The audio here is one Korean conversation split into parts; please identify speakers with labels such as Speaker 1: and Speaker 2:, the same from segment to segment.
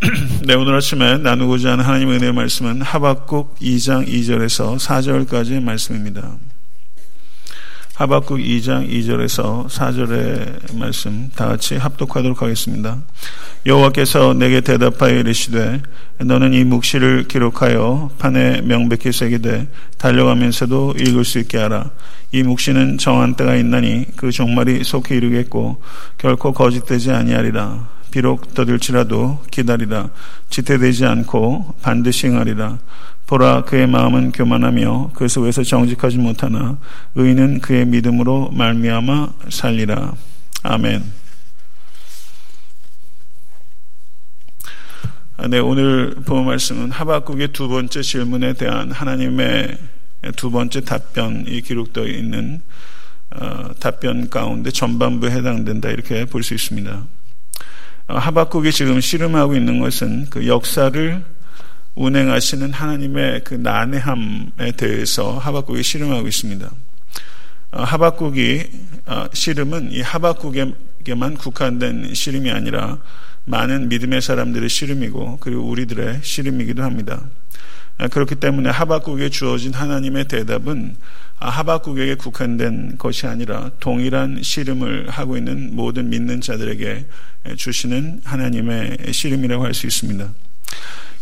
Speaker 1: 네, 오늘 아침에 나누고자 하는 하나님의 은혜의 말씀은 하박국 2장 2절에서 4절까지의 말씀입니다. 하박국 2장 2절에서 4절의 말씀 다 같이 합독하도록 하겠습니다. 여호와께서 내게 대답하여 이르시되 너는 이 묵시를 기록하여 판에 명백히 새기되 달려가면서도 읽을 수 있게 하라. 이 묵시는 정한 때가 있나니 그 종말이 속히 이르겠고 결코 거짓되지 아니하리라. 비록 더딜지라도 기다리라. 지태되지 않고 반드시 응하리라. 보라 그의 마음은 교만하며 그 속에서 정직하지 못하나 의인은 그의 믿음으로 말미암아 살리라. 아멘. 아, 네, 오늘 본 말씀은 하박국의 두 번째 질문에 대한 하나님의 두 번째 답변이 기록되어 있는 어, 답변 가운데 전반부에 해당된다 이렇게 볼 수 있습니다. 어, 하박국이 지금 씨름하고 있는 것은 그 역사를 운행하시는 하나님의 그 난해함에 대해서 하박국이 씨름하고 있습니다. 어, 하박국이 어, 씨름은 이 하박국에게만 국한된 씨름이 아니라 많은 믿음의 사람들의 씨름이고 그리고 우리들의 씨름이기도 합니다. 어, 그렇기 때문에 하박국에 주어진 하나님의 대답은 하박국에게 국한된 것이 아니라 동일한 씨름을 하고 있는 모든 믿는 자들에게 주시는 하나님의 씨름이라고 할 수 있습니다.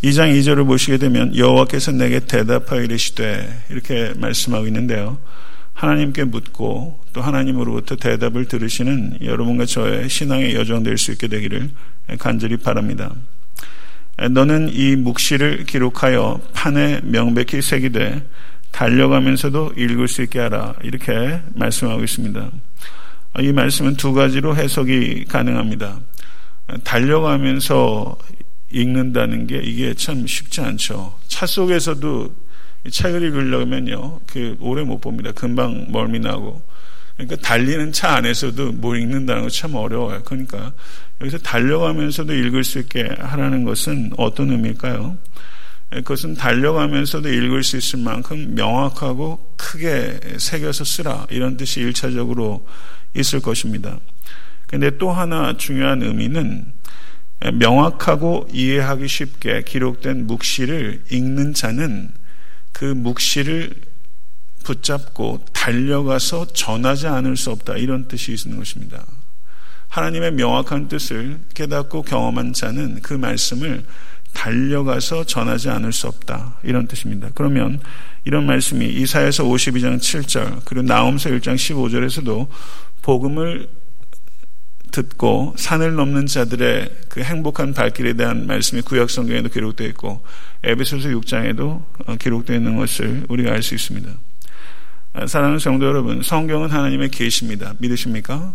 Speaker 1: 2장 2절을 보시게 되면 여호와께서 내게 대답하여 이르시되 이렇게 말씀하고 있는데요. 하나님께 묻고 또 하나님으로부터 대답을 들으시는 여러분과 저의 신앙의 여정 될 수 있게 되기를 간절히 바랍니다. 너는 이 묵시를 기록하여 판에 명백히 새기되 달려가면서도 읽을 수 있게 하라. 이렇게 말씀하고 있습니다. 이 말씀은 두 가지로 해석이 가능합니다. 달려가면서 읽는다는 게 이게 참 쉽지 않죠. 차 속에서도 책을 읽으려면요, 그 오래 못 봅니다. 금방 멀미 나고. 그러니까 달리는 차 안에서도 뭘 읽는다는 거 참 어려워요. 그러니까 여기서 달려가면서도 읽을 수 있게 하라는 것은 어떤 의미일까요? 그것은 달려가면서도 읽을 수 있을 만큼 명확하고 크게 새겨서 쓰라. 이런 뜻이 일차적으로 있을 것입니다. 근데 또 하나 중요한 의미는 명확하고 이해하기 쉽게 기록된 묵시를 읽는 자는 그 묵시를 붙잡고 달려가서 전하지 않을 수 없다. 이런 뜻이 있는 것입니다. 하나님의 명확한 뜻을 깨닫고 경험한 자는 그 말씀을 달려가서 전하지 않을 수 없다. 이런 뜻입니다. 그러면 이런 말씀이 이사에서 52장 7절 그리고 나움서 1장 15절에서도 복음을 듣고 산을 넘는 자들의 그 행복한 발길에 대한 말씀이 구약 성경에도 기록되어 있고 에베소서 6장에도 어, 기록되어 있는 것을 우리가 알 수 있습니다. 아, 사랑하는 성도 여러분, 성경은 하나님의 계시입니다. 믿으십니까?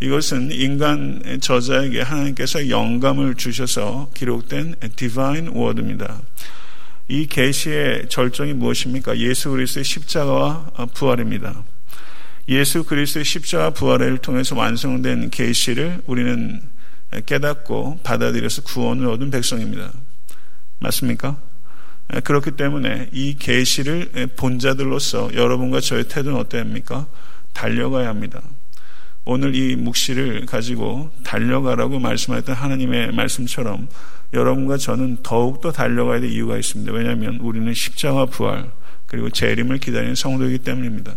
Speaker 1: 이것은 인간 저자에게 하나님께서 영감을 주셔서 기록된 divine word입니다. 이 계시의 절정이 무엇입니까? 예수 그리스도의 십자가와 부활입니다. 예수 그리스도의 십자가 부활을 통해서 완성된 계시를 우리는 깨닫고 받아들여서 구원을 얻은 백성입니다. 맞습니까? 그렇기 때문에 이 계시를 본 자들로서 여러분과 저의 태도는 어떠합니까? 달려가야 합니다. 오늘 이 묵시를 가지고 달려가라고 말씀하셨던 하나님의 말씀처럼 여러분과 저는 더욱더 달려가야 될 이유가 있습니다. 왜냐하면 우리는 십자가 부활 그리고 재림을 기다리는 성도이기 때문입니다.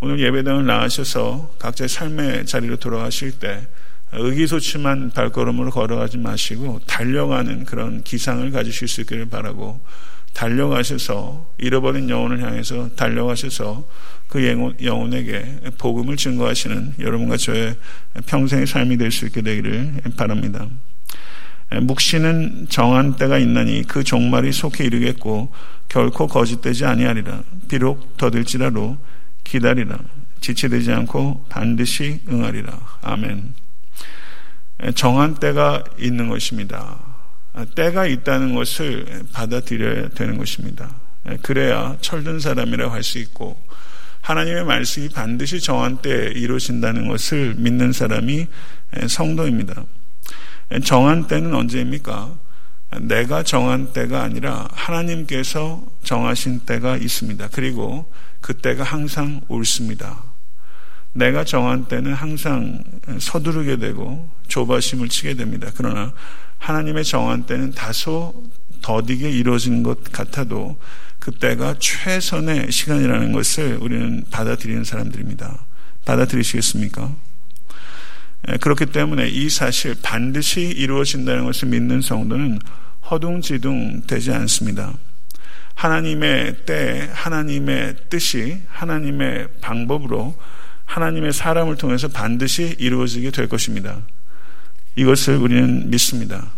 Speaker 1: 오늘 예배당을 나가셔서 각자의 삶의 자리로 돌아가실 때 의기소침한 발걸음으로 걸어가지 마시고 달려가는 그런 기상을 가지실 수 있기를 바라고 달려가셔서 잃어버린 영혼을 향해서 달려가셔서 그 영혼에게 복음을 증거하시는 여러분과 저의 평생의 삶이 될 수 있게 되기를 바랍니다. 묵시는 정한 때가 있나니 그 종말이 속히 이르겠고 결코 거짓되지 아니하리라. 비록 더들지라도 기다리라. 지체되지 않고 반드시 응하리라. 아멘. 정한 때가 있는 것입니다. 때가 있다는 것을 받아들여야 되는 것입니다. 그래야 철든 사람이라고 할 수 있고 하나님의 말씀이 반드시 정한 때에 이루어진다는 것을 믿는 사람이 성도입니다. 정한 때는 언제입니까? 내가 정한 때가 아니라 하나님께서 정하신 때가 있습니다. 그리고 그때가 항상 옳습니다. 내가 정한 때는 항상 서두르게 되고 조바심을 치게 됩니다. 그러나 하나님의 정한 때는 다소 더디게 이루어진 것 같아도 그때가 최선의 시간이라는 것을 우리는 받아들이는 사람들입니다. 받아들이시겠습니까? 예, 그렇기 때문에 이 사실 반드시 이루어진다는 것을 믿는 성도는 허둥지둥 되지 않습니다. 하나님의 때, 하나님의 뜻이 하나님의 방법으로 하나님의 사람을 통해서 반드시 이루어지게 될 것입니다. 이것을 우리는 믿습니다.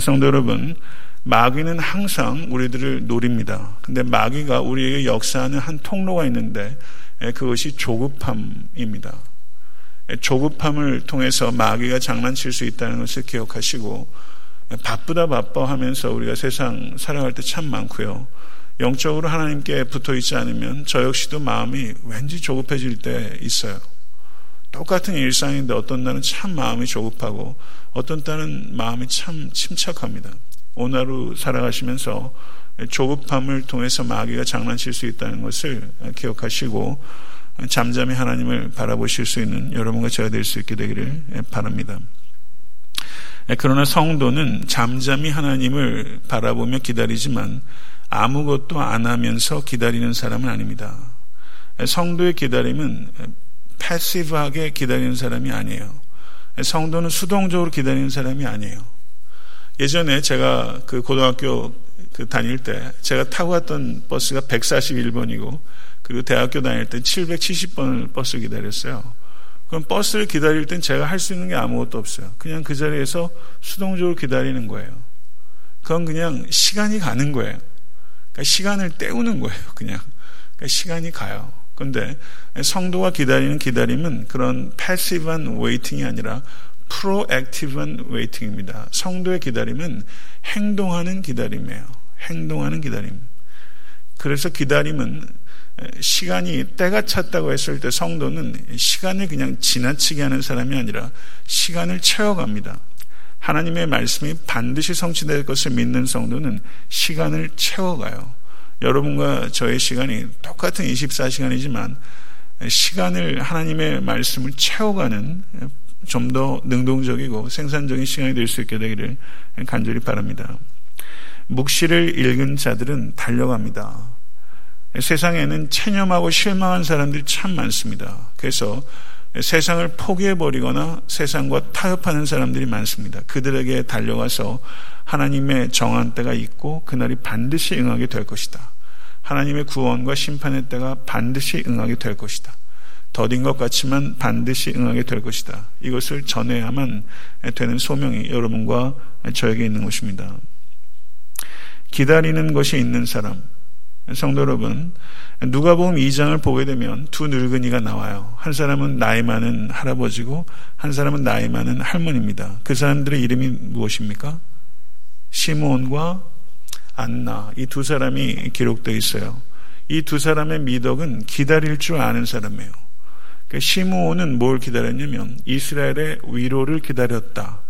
Speaker 1: 성도 여러분, 마귀는 항상 우리들을 노립니다. 근데 마귀가 우리에게 역사하는 한 통로가 있는데 그것이 조급함입니다. 조급함을 통해서 마귀가 장난칠 수 있다는 것을 기억하시고 바쁘다 바빠 하면서 우리가 세상 살아갈 때 참 많고요. 영적으로 하나님께 붙어 있지 않으면 저 역시도 마음이 왠지 조급해질 때 있어요. 똑같은 일상인데 어떤 날은 참 마음이 조급하고 어떤 때는 마음이 참 침착합니다. 오늘 하루 살아가시면서 조급함을 통해서 마귀가 장난칠 수 있다는 것을 기억하시고 잠잠히 하나님을 바라보실 수 있는 여러분과 제가 될 수 있게 되기를 바랍니다. 그러나 성도는 잠잠히 하나님을 바라보며 기다리지만 아무것도 안 하면서 기다리는 사람은 아닙니다. 성도의 기다림은 패시브하게 기다리는 사람이 아니에요. 성도는 수동적으로 기다리는 사람이 아니에요. 예전에 제가 그 고등학교 그 다닐 때 제가 타고 갔던 버스가 141번이고 그리고 대학교 다닐 때 770번을 버스 기다렸어요. 그럼 버스를 기다릴 땐 제가 할 수 있는 게 아무것도 없어요. 그냥 그 자리에서 수동적으로 기다리는 거예요. 그건 그냥 시간이 가는 거예요. 그러니까 시간을 때우는 거예요. 그냥. 그러니까 시간이 가요. 그런데 성도가 기다리는 기다림은 그런 passive한 waiting이 아니라 proactive한 waiting입니다. 성도의 기다림은 행동하는 기다림이에요. 행동하는 기다림. 그래서 기다림은 시간이 때가 찼다고 했을 때 성도는 시간을 그냥 지나치게 하는 사람이 아니라 시간을 채워갑니다. 하나님의 말씀이 반드시 성취될 것을 믿는 성도는 시간을 채워가요. 여러분과 저의 시간이 똑같은 24시간이지만 시간을 하나님의 말씀을 채워가는 좀 더 능동적이고 생산적인 시간이 될 수 있게 되기를 간절히 바랍니다. 묵시를 읽은 자들은 달려갑니다. 세상에는 체념하고 실망한 사람들이 참 많습니다. 그래서 세상을 포기해버리거나 세상과 타협하는 사람들이 많습니다. 그들에게 달려가서 하나님의 정한 때가 있고 그날이 반드시 응하게 될 것이다. 하나님의 구원과 심판의 때가 반드시 응하게 될 것이다. 더딘 것 같지만 반드시 응하게 될 것이다. 이것을 전해야만 되는 소명이 여러분과 저에게 있는 것입니다. 기다리는 것이 있는 사람, 성도 여러분, 누가복음 2장을 보게 되면 두 늙은이가 나와요. 한 사람은 나이 많은 할아버지고 한 사람은 나이 많은 할머니입니다. 그 사람들의 이름이 무엇입니까? 시몬과 안나 이 두 사람이 기록되어 있어요. 이 두 사람의 미덕은 기다릴 줄 아는 사람이에요. 그러니까 시므온은 뭘 기다렸냐면 이스라엘의 위로를 기다렸다.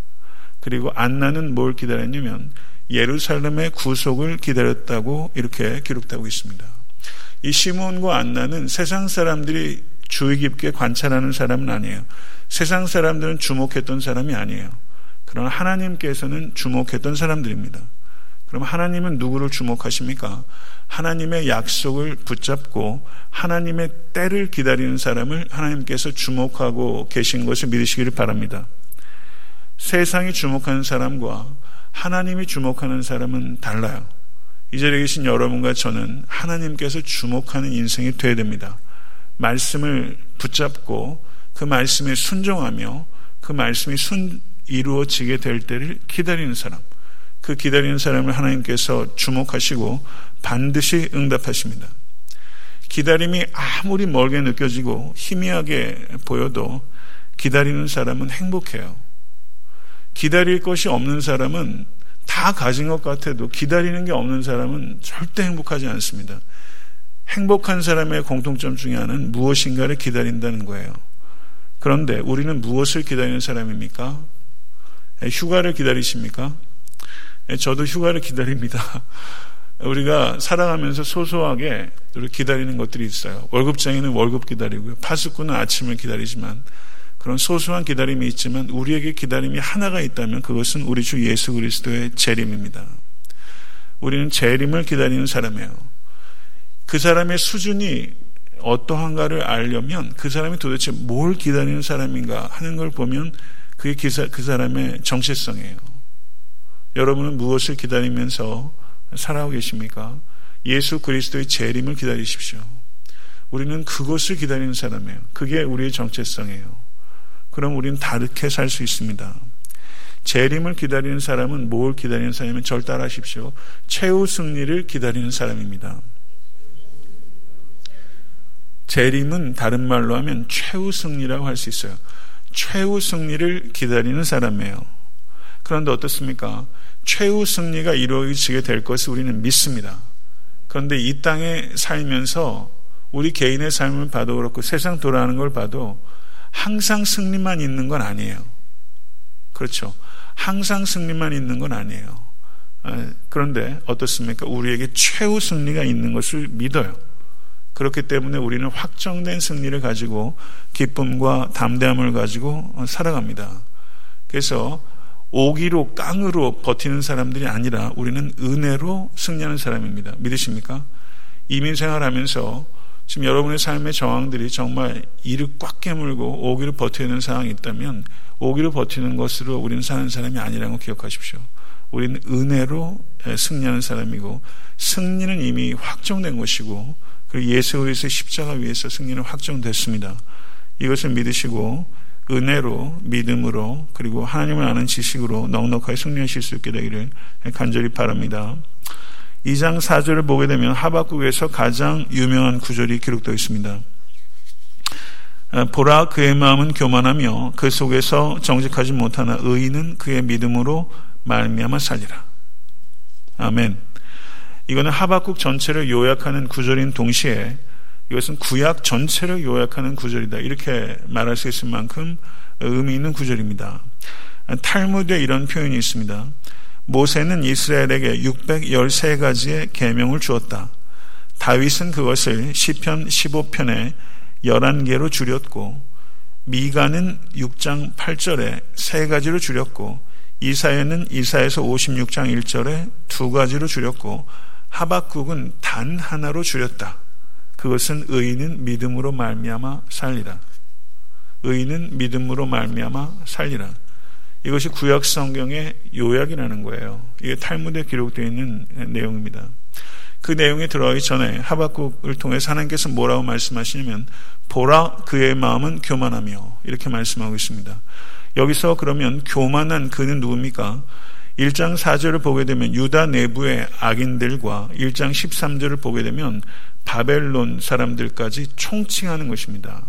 Speaker 1: 그리고 안나는 뭘 기다렸냐면 예루살렘의 구속을 기다렸다고 이렇게 기록되고 있습니다. 이 시몬과 안나는 세상 사람들이 주의 깊게 관찰하는 사람은 아니에요. 세상 사람들은 주목했던 사람이 아니에요. 그러나 하나님께서는 주목했던 사람들입니다. 그럼 하나님은 누구를 주목하십니까? 하나님의 약속을 붙잡고 하나님의 때를 기다리는 사람을 하나님께서 주목하고 계신 것을 믿으시기를 바랍니다. 세상이 주목하는 사람과 하나님이 주목하는 사람은 달라요. 이 자리에 계신 여러분과 저는 하나님께서 주목하는 인생이 되어야 됩니다. 말씀을 붙잡고 그 말씀에 순종하며 그 말씀이 순, 이루어지게 될 때를 기다리는 사람. 그 기다리는 사람을 하나님께서 주목하시고 반드시 응답하십니다. 기다림이 아무리 멀게 느껴지고 희미하게 보여도 기다리는 사람은 행복해요. 기다릴 것이 없는 사람은 다 가진 것 같아도 기다리는 게 없는 사람은 절대 행복하지 않습니다. 행복한 사람의 공통점 중에 하나는 무엇인가를 기다린다는 거예요. 그런데 우리는 무엇을 기다리는 사람입니까? 휴가를 기다리십니까? 저도 휴가를 기다립니다. 우리가 살아가면서 소소하게 기다리는 것들이 있어요. 월급장에는 월급 기다리고요. 파수꾼은 아침을 기다리지만 그런 소소한 기다림이 있지만 우리에게 기다림이 하나가 있다면 그것은 우리 주 예수 그리스도의 재림입니다. 우리는 재림을 기다리는 사람이에요. 그 사람의 수준이 어떠한가를 알려면 그 사람이 도대체 뭘 기다리는 사람인가 하는 걸 보면 그게 기사, 그 사람의 정체성이에요. 여러분은 무엇을 기다리면서 살아오고 계십니까? 예수 그리스도의 재림을 기다리십시오. 우리는 그것을 기다리는 사람이에요. 그게 우리의 정체성이에요. 그럼 우리는 다르게 살 수 있습니다. 재림을 기다리는 사람은 뭘 기다리는 사람이면 절 따라하십시오. 최후 승리를 기다리는 사람입니다. 재림은 다른 말로 하면 최후 승리라고 할 수 있어요. 최후 승리를 기다리는 사람이에요. 그런데 어떻습니까? 최후 승리가 이루어지게 될 것을 우리는 믿습니다. 그런데 이 땅에 살면서 우리 개인의 삶을 봐도 그렇고 세상 돌아가는 걸 봐도 항상 승리만 있는 건 아니에요. 그렇죠. 항상 승리만 있는 건 아니에요. 아, 그런데 어떻습니까? 우리에게 최후 승리가 있는 것을 믿어요. 그렇기 때문에 우리는 확정된 승리를 가지고 기쁨과 담대함을 가지고 살아갑니다. 그래서 오기로 깡으로 버티는 사람들이 아니라 우리는 은혜로 승리하는 사람입니다. 믿으십니까? 이민 생활하면서 지금 여러분의 삶의 정황들이 정말 이를 꽉 깨물고 오기를 버티는 상황이 있다면 오기를 버티는 것으로 우리는 사는 사람이 아니라는 걸 기억하십시오. 우리는 은혜로 승리하는 사람이고 승리는 이미 확정된 것이고 그리고 예수 그리스도의 십자가 위에서 승리는 확정됐습니다. 이것을 믿으시고 은혜로 믿음으로 그리고 하나님을 아는 지식으로 넉넉하게 승리하실 수 있게 되기를 간절히 바랍니다. 2장 4절을 보게 되면 하박국에서 가장 유명한 구절이 기록되어 있습니다. 아, 보라 그의 마음은 교만하며 그 속에서 정직하지 못하나 의인은 그의 믿음으로 말미암아 살리라. 아멘. 이거는 하박국 전체를 요약하는 구절인 동시에 이것은 구약 전체를 요약하는 구절이다. 이렇게 말할 수 있을 만큼 의미 있는 구절입니다. 탈무드에 이런 표현이 있습니다. 모세는 이스라엘에게 613가지의 계명을 주었다. 다윗은 그것을 시편 15편에 11개로 줄였고 미가는 6장 8절에 3가지로 줄였고 이사야는 이사에서 56장 1절에 2가지로 줄였고 하박국은 단 하나로 줄였다. 그것은 의인은 믿음으로 말미암아 살리라. 의인은 믿음으로 말미암아 살리라. 이것이 구약 성경의 요약이라는 거예요. 이게 탈무드에 기록되어 있는 내용입니다. 그 내용에 들어가기 전에 하박국을 통해서 하나님께서 뭐라고 말씀하시냐면 보라 그의 마음은 교만하며 이렇게 말씀하고 있습니다. 여기서 그러면 교만한 그는 누굽니까? 1장 4절을 보게 되면 유다 내부의 악인들과 1장 13절을 보게 되면 바벨론 사람들까지 총칭하는 것입니다.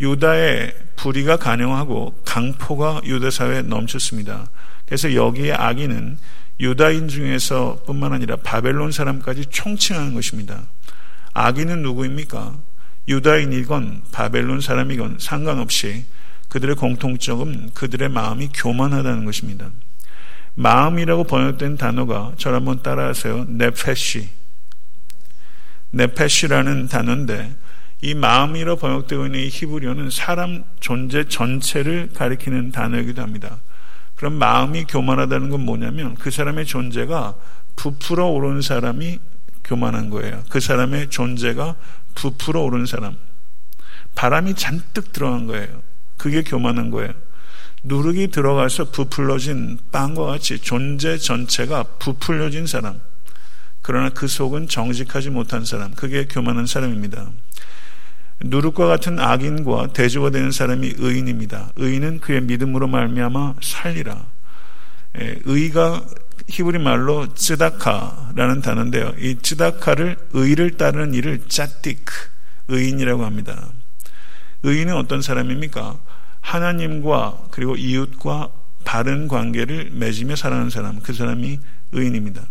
Speaker 1: 유다의 불의가 가능하고 강포가 유다 사회에 넘쳤습니다. 그래서 여기에 악인은 유다인 중에서 뿐만 아니라 바벨론 사람까지 총칭하는 것입니다. 악인은 누구입니까? 유다인이건 바벨론 사람이건 상관없이 그들의 공통점은 그들의 마음이 교만하다는 것입니다. 마음이라고 번역된 단어가 저를 한번 따라하세요. 네페시. 네페시라는 단어인데 이 마음이라 번역되고 있는 이 히브리어는 사람 존재 전체를 가리키는 단어이기도 합니다. 그럼 마음이 교만하다는 건 뭐냐면 그 사람의 존재가 부풀어 오르는 사람이 교만한 거예요. 그 사람의 존재가 부풀어 오르는 사람. 바람이 잔뜩 들어간 거예요. 그게 교만한 거예요. 누룩이 들어가서 부풀러진 빵과 같이 존재 전체가 부풀려진 사람. 그러나 그 속은 정직하지 못한 사람. 그게 교만한 사람입니다. 누룩과 같은 악인과 대조가 되는 사람이 의인입니다. 의인은 그의 믿음으로 말미암아 살리라. 예, 의가 히브리 말로 쯔다카라는 단어인데요. 이 쯔다카를 의를 따르는 일을 짜띠크 의인이라고 합니다. 의인은 어떤 사람입니까? 하나님과 그리고 이웃과 바른 관계를 맺으며 살아가는 사람, 그 사람이 의인입니다.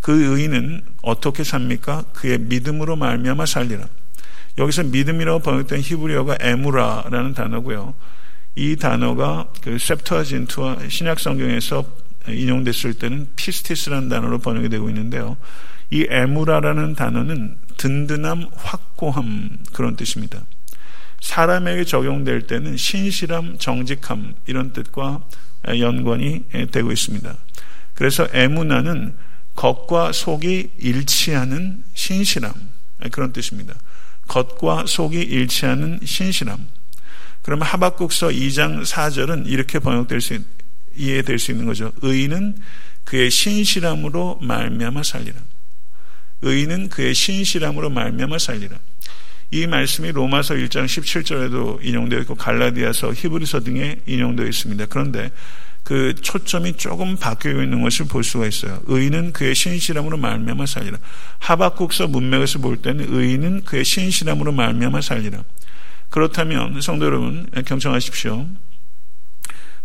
Speaker 1: 그 의인은 어떻게 삽니까? 그의 믿음으로 말미암아 살리라. 여기서 믿음이라고 번역된 히브리어가 에무라라는 단어고요. 이 단어가 그 셉터진트와 신약 성경에서 인용됐을 때는 피스티스라는 단어로 번역이 되고 있는데요. 이 에무라라는 단어는 든든함, 확고함 그런 뜻입니다. 사람에게 적용될 때는 신실함, 정직함 이런 뜻과 연관이 되고 있습니다. 그래서 에무나는 겉과 속이 일치하는 신실함 그런 뜻입니다. 겉과 속이 일치하는 신실함. 그러면 하박국서 2장 4절은 이렇게 번역될 수 이해될 수 있는 거죠. 의인은 그의 신실함으로 말미암아 살리라. 의인은 그의 신실함으로 말미암아 살리라. 이 말씀이 로마서 1장 17절에도 인용되어 있고 갈라디아서 히브리서 등에 인용되어 있습니다. 그런데 그 초점이 조금 바뀌고 있는 것을 볼 수가 있어요. 의인은 그의 신실함으로 말미암아 살리라. 하박국서 문맥에서 볼 때는 의인은 그의 신실함으로 말미암아 살리라. 그렇다면 성도 여러분 경청하십시오.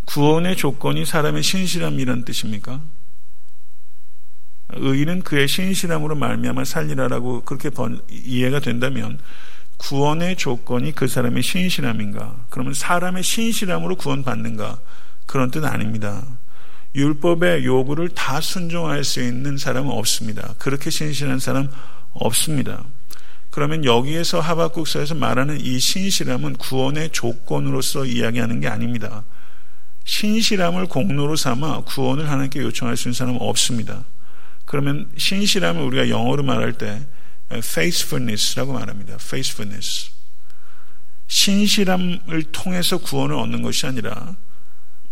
Speaker 1: 구원의 조건이 사람의 신실함이란 뜻입니까? 의인은 그의 신실함으로 말미암아 살리라라고 그렇게 번, 이해가 된다면 구원의 조건이 그 사람의 신실함인가? 그러면 사람의 신실함으로 구원받는가? 그런 뜻 아닙니다. 율법의 요구를 다 순종할 수 있는 사람은 없습니다. 그렇게 신실한 사람 없습니다. 그러면 여기에서 하박국서에서 말하는 이 신실함은 구원의 조건으로서 이야기하는 게 아닙니다. 신실함을 공로로 삼아 구원을 하나님께 요청할 수 있는 사람은 없습니다. 그러면 신실함을 우리가 영어로 말할 때 faithfulness라고 말합니다. faithfulness. 신실함을 통해서 구원을 얻는 것이 아니라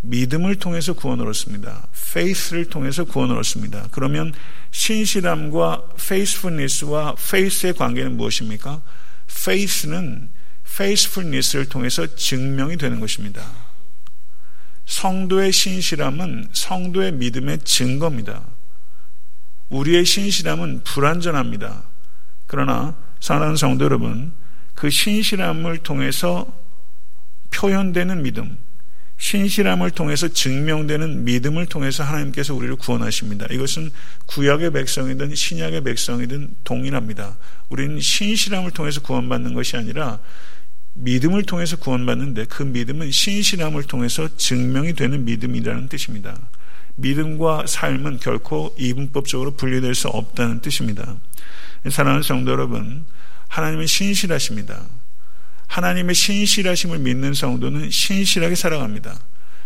Speaker 1: 믿음을 통해서 구원을 얻습니다. faith를 통해서 구원을 얻습니다. 그러면 신실함과 faithfulness와 faith의 관계는 무엇입니까? faith는 faithfulness를 통해서 증명이 되는 것입니다. 성도의 신실함은 성도의 믿음의 증거입니다. 우리의 신실함은 불완전합니다. 그러나 사랑하는 성도 여러분, 그 신실함을 통해서 표현되는 믿음, 신실함을 통해서 증명되는 믿음을 통해서 하나님께서 우리를 구원하십니다. 이것은 구약의 백성이든 신약의 백성이든 동일합니다. 우리는 신실함을 통해서 구원받는 것이 아니라 믿음을 통해서 구원받는데 그 믿음은 신실함을 통해서 증명이 되는 믿음이라는 뜻입니다. 믿음과 삶은 결코 이분법적으로 분리될 수 없다는 뜻입니다. 사랑하는 성도 여러분, 하나님은 신실하십니다. 하나님의 신실하심을 믿는 성도는 신실하게 살아갑니다.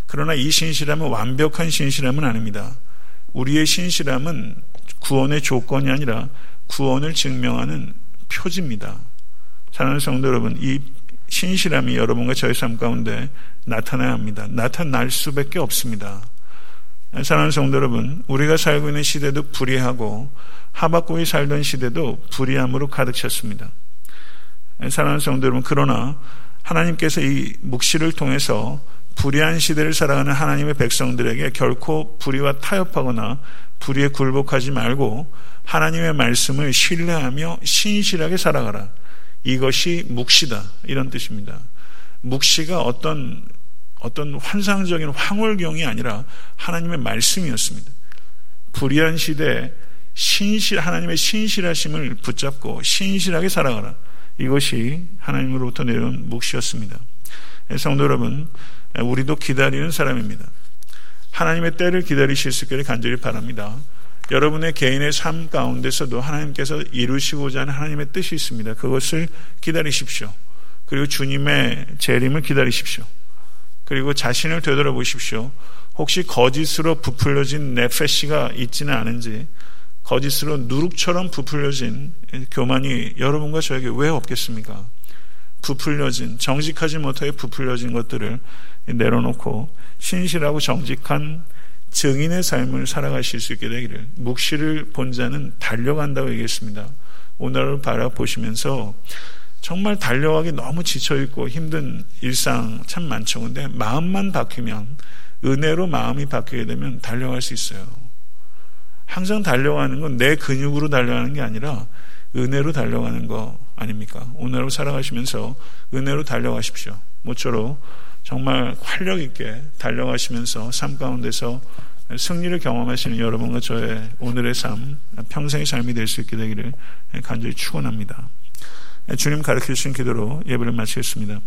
Speaker 1: 그러나 이 신실함은 완벽한 신실함은 아닙니다. 우리의 신실함은 구원의 조건이 아니라 구원을 증명하는 표지입니다. 사랑하는 성도 여러분, 이 신실함이 여러분과 저의 삶 가운데 나타나야 합니다. 나타날 수밖에 없습니다. 사랑하는 성도 여러분, 우리가 살고 있는 시대도 불의하고 하박국이 살던 시대도 불의함으로 가득 찼습니다. 사랑하는 성도 여러분, 그러나 하나님께서 이 묵시를 통해서 불의한 시대를 살아가는 하나님의 백성들에게 결코 불의와 타협하거나 불의에 굴복하지 말고 하나님의 말씀을 신뢰하며 신실하게 살아가라. 이것이 묵시다. 이런 뜻입니다. 묵시가 어떤 어떤 환상적인 황홀경이 아니라 하나님의 말씀이었습니다. 불의한 시대에 신실 하나님의 신실하심을 붙잡고 신실하게 살아가라. 이것이 하나님으로부터 내려온 묵시였습니다. 성도 여러분, 우리도 기다리는 사람입니다. 하나님의 때를 기다리실 수 있기를 간절히 바랍니다. 여러분의 개인의 삶 가운데서도 하나님께서 이루시고자 하는 하나님의 뜻이 있습니다. 그것을 기다리십시오. 그리고 주님의 재림을 기다리십시오. 그리고 자신을 되돌아보십시오. 혹시 거짓으로 부풀려진 네페시가 있지는 않은지 거짓으로 누룩처럼 부풀려진 교만이 여러분과 저에게 왜 없겠습니까? 부풀려진 정직하지 못하게 부풀려진 것들을 내려놓고 신실하고 정직한 증인의 삶을 살아가실 수 있게 되기를 묵시를 본 자는 달려간다고 얘기했습니다. 오늘을 바라보시면서 정말 달려가기 너무 지쳐있고 힘든 일상 참 많죠. 근데 마음만 바뀌면, 은혜로 마음이 바뀌게 되면 달려갈 수 있어요. 항상 달려가는 건 내 근육으로 달려가는 게 아니라 은혜로 달려가는 거 아닙니까? 오늘로 살아가시면서 은혜로 달려가십시오. 모쪼록 정말 활력 있게 달려가시면서 삶 가운데서 승리를 경험하시는 여러분과 저의 오늘의 삶, 평생의 삶이 될 수 있게 되기를 간절히 축원합니다. 주님 가르쳐 주신 기도로 예배를 마치겠습니다.